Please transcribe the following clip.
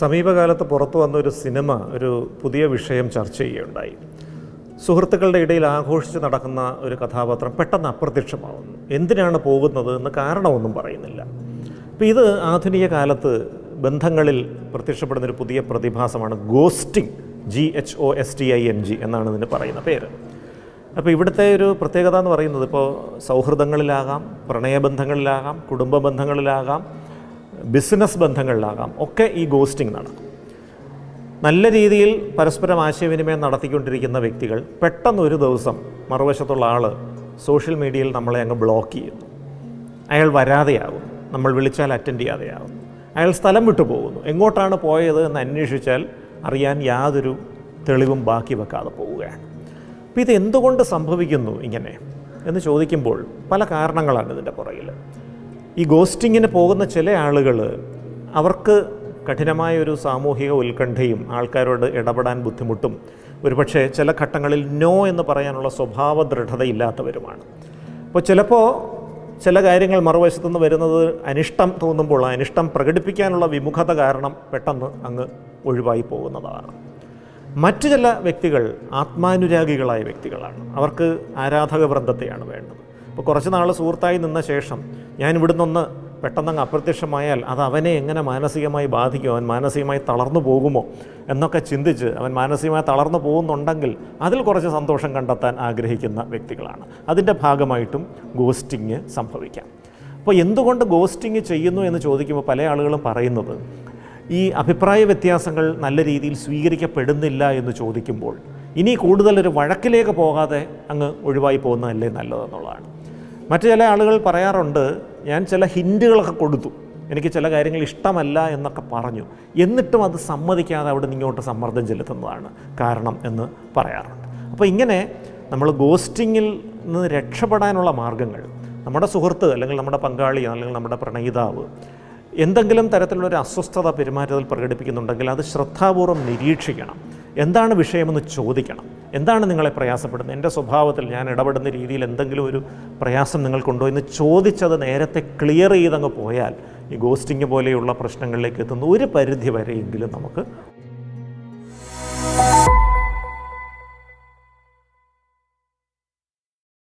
സമീപകാലത്ത് പുറത്തു വന്ന ഒരു സിനിമ ഒരു പുതിയ വിഷയം ചർച്ച ചെയ്യുകയുണ്ടായി. സുഹൃത്തുക്കളുടെ ഇടയിൽ ആഘോഷിച്ച് നടക്കുന്ന ഒരു കഥാപാത്രം പെട്ടെന്ന് അപ്രത്യക്ഷമാവുന്നു. എന്തിനാണ് പോകുന്നത് എന്ന് കാരണമൊന്നും പറയുന്നില്ല. അപ്പോൾ ഇത് ആധുനിക കാലത്ത് ബന്ധങ്ങളിൽ പ്രത്യക്ഷപ്പെടുന്ന ഒരു പുതിയ പ്രതിഭാസമാണ് ghosting G H O S T I N G എന്നാണ് ഇതിന് പറയുന്ന പേര്. അപ്പോൾ ഇവിടുത്തെ ഒരു പ്രത്യേകത എന്ന് പറയുന്നത് ഇപ്പോൾ സൗഹൃദങ്ങളിലാകാം പ്രണയബന്ധങ്ങളിലാകാം കുടുംബ ബന്ധങ്ങളിലാകാം ബിസിനസ് ബന്ധങ്ങളിലാകാം ഒക്കെ ഈ ഗോസ്റ്റിംഗ് നടക്കും. നല്ല രീതിയിൽ പരസ്പരം ആശയവിനിമയം നടത്തിക്കൊണ്ടിരിക്കുന്ന വ്യക്തികൾ പെട്ടെന്ന് ഒരു ദിവസം മറുവശത്തുള്ള ആൾ സോഷ്യൽ മീഡിയയിൽ നമ്മളെ അങ്ങ് ബ്ലോക്ക് ചെയ്യുന്നു. അയാൾ വരാതെയാകും നമ്മൾ വിളിച്ചാൽ അറ്റൻഡ് ചെയ്യാതെയാകും അയാൾ സ്ഥലം വിട്ടു പോകുന്നു. എങ്ങോട്ടാണ് പോയത് എന്ന് അന്വേഷിച്ചാൽ അറിയാൻ യാതൊരു തെളിവും ബാക്കി വെക്കാതെ പോവുകയാണ്. അപ്പോൾ ഇത് എന്തുകൊണ്ട് സംഭവിക്കുന്നു ഇങ്ങനെ? എന്ന് ചോദിക്കുമ്പോൾ പല കാരണങ്ങളാണ് ഇതിന്റെ പുറകിൽ. ഈ ഗോസ്റ്റിങ്ങിന് പോകുന്ന ചില ആളുകൾ അവർക്ക് കഠിനമായ ഒരു സാമൂഹിക ഉത്കണ്ഠയും ആൾക്കാരോട് ഇടപെടാൻ ബുദ്ധിമുട്ടും ഒരുപക്ഷെ ചില ഘട്ടങ്ങളിൽ നോ എന്ന് പറയാനുള്ള സ്വഭാവ ദൃഢതയില്ലാത്തവരുമാണ്. അപ്പോൾ ചിലപ്പോൾ ചില കാര്യങ്ങൾ മറുവശത്തു നിന്ന് വരുന്നത് അനിഷ്ടം തോന്നുമ്പോൾ അനിഷ്ടം പ്രകടിപ്പിക്കാനുള്ള വിമുഖത കാരണം പെട്ടെന്ന് അങ്ങ് ഒഴിവായി പോകുന്നതാണ്. മറ്റു ചില വ്യക്തികൾ ആത്മാനുരാഗികളായ വ്യക്തികളാണ്. അവർക്ക് ആരാധക വൃന്ദത്തെയാണ് വേണ്ടത്. അപ്പോൾ കുറച്ച് നാൾ സുഹൃത്തായി നിന്ന ശേഷം ഞാൻ ഇവിടുന്നൊന്ന് പെട്ടെന്നങ്ങ് അപ്രത്യക്ഷമായാൽ അത് അവനെ എങ്ങനെ മാനസികമായി ബാധിക്കും? അവൻ മാനസികമായി തളർന്നു പോകുമോ? എന്നൊക്കെ ചിന്തിച്ച് അവൻ മാനസികമായി തളർന്നു പോകുന്നുണ്ടെങ്കിൽ അതിൽ കുറച്ച് സന്തോഷം കണ്ടെത്താൻ ആഗ്രഹിക്കുന്ന വ്യക്തികളാണ്. അതിന്റെ ഭാഗമായിട്ടും ഗോസ്റ്റിങ് സംഭവിക്കാം. അപ്പോൾ എന്തുകൊണ്ട് ഗോസ്റ്റിങ് ചെയ്യുന്നു എന്ന് ചോദിക്കുമ്പോൾ പല ആളുകളും പറയുന്നത് ഈ അഭിപ്രായ വ്യത്യാസങ്ങൾ നല്ല രീതിയിൽ സ്വീകരിക്കപ്പെടുന്നില്ല എന്ന് ചോദിക്കുമ്പോൾ ഇനി കൂടുതൽ ഒരു വഴക്കിലേക്ക് പോകാതെ അങ്ങ് ഒഴിവായി പോകുന്നതല്ലേ നല്ലതെന്നുള്ളതാണ്. മറ്റു ചില ആളുകൾ പറയാറുണ്ട് ഞാൻ ചില ഹിൻഡുകളൊക്കെ കൊടുത്തു. എനിക്ക് ചില കാര്യങ്ങൾ ഇഷ്ടമല്ല എന്നൊക്കെ പറഞ്ഞു. എന്നിട്ടും അത് സമ്മതിക്കാതെ അവിടെ നിന്ന് ഇങ്ങോട്ട് സമ്മർദ്ദം ചെലുത്തുന്നതാണ് കാരണം എന്ന് പറയാറുണ്ട്. അപ്പോൾ ഇങ്ങനെ നമ്മൾ ഗോസ്റ്റിങ്ങിൽ നിന്ന് രക്ഷപ്പെടാനുള്ള മാർഗങ്ങൾ നമ്മുടെ സുഹൃത്ത് അല്ലെങ്കിൽ നമ്മുടെ പങ്കാളി അല്ലെങ്കിൽ നമ്മുടെ പ്രണയിതാവ് എന്തെങ്കിലും തരത്തിലുള്ള ഒരു അസ്വസ്ഥത പെരുമാറ്റത്തിൽ പ്രകടിപ്പിക്കുന്നുണ്ടെങ്കിൽ അത് ശ്രദ്ധാപൂർവം നിരീക്ഷിക്കണം. എന്താണ് വിഷയമെന്ന് ചോദിക്കണം. എന്താണ് നിങ്ങളെ പ്രയാസപ്പെടുന്നത്? എന്റെ സ്വഭാവത്തിൽ ഞാൻ ഇടപെടുന്ന രീതിയിൽ എന്തെങ്കിലും ഒരു പ്രയാസം നിങ്ങൾക്കുണ്ടോ എന്ന് ചോദിച്ചത് നേരത്തെ ക്ലിയർ ചെയ്തങ്ങ് പോയാൽ ഈ ഗോസ്റ്റിങ് പോലെയുള്ള പ്രശ്നങ്ങളിലേക്ക് എത്തുന്ന ഒരു പരിധി വരെയെങ്കിലും നമുക്ക്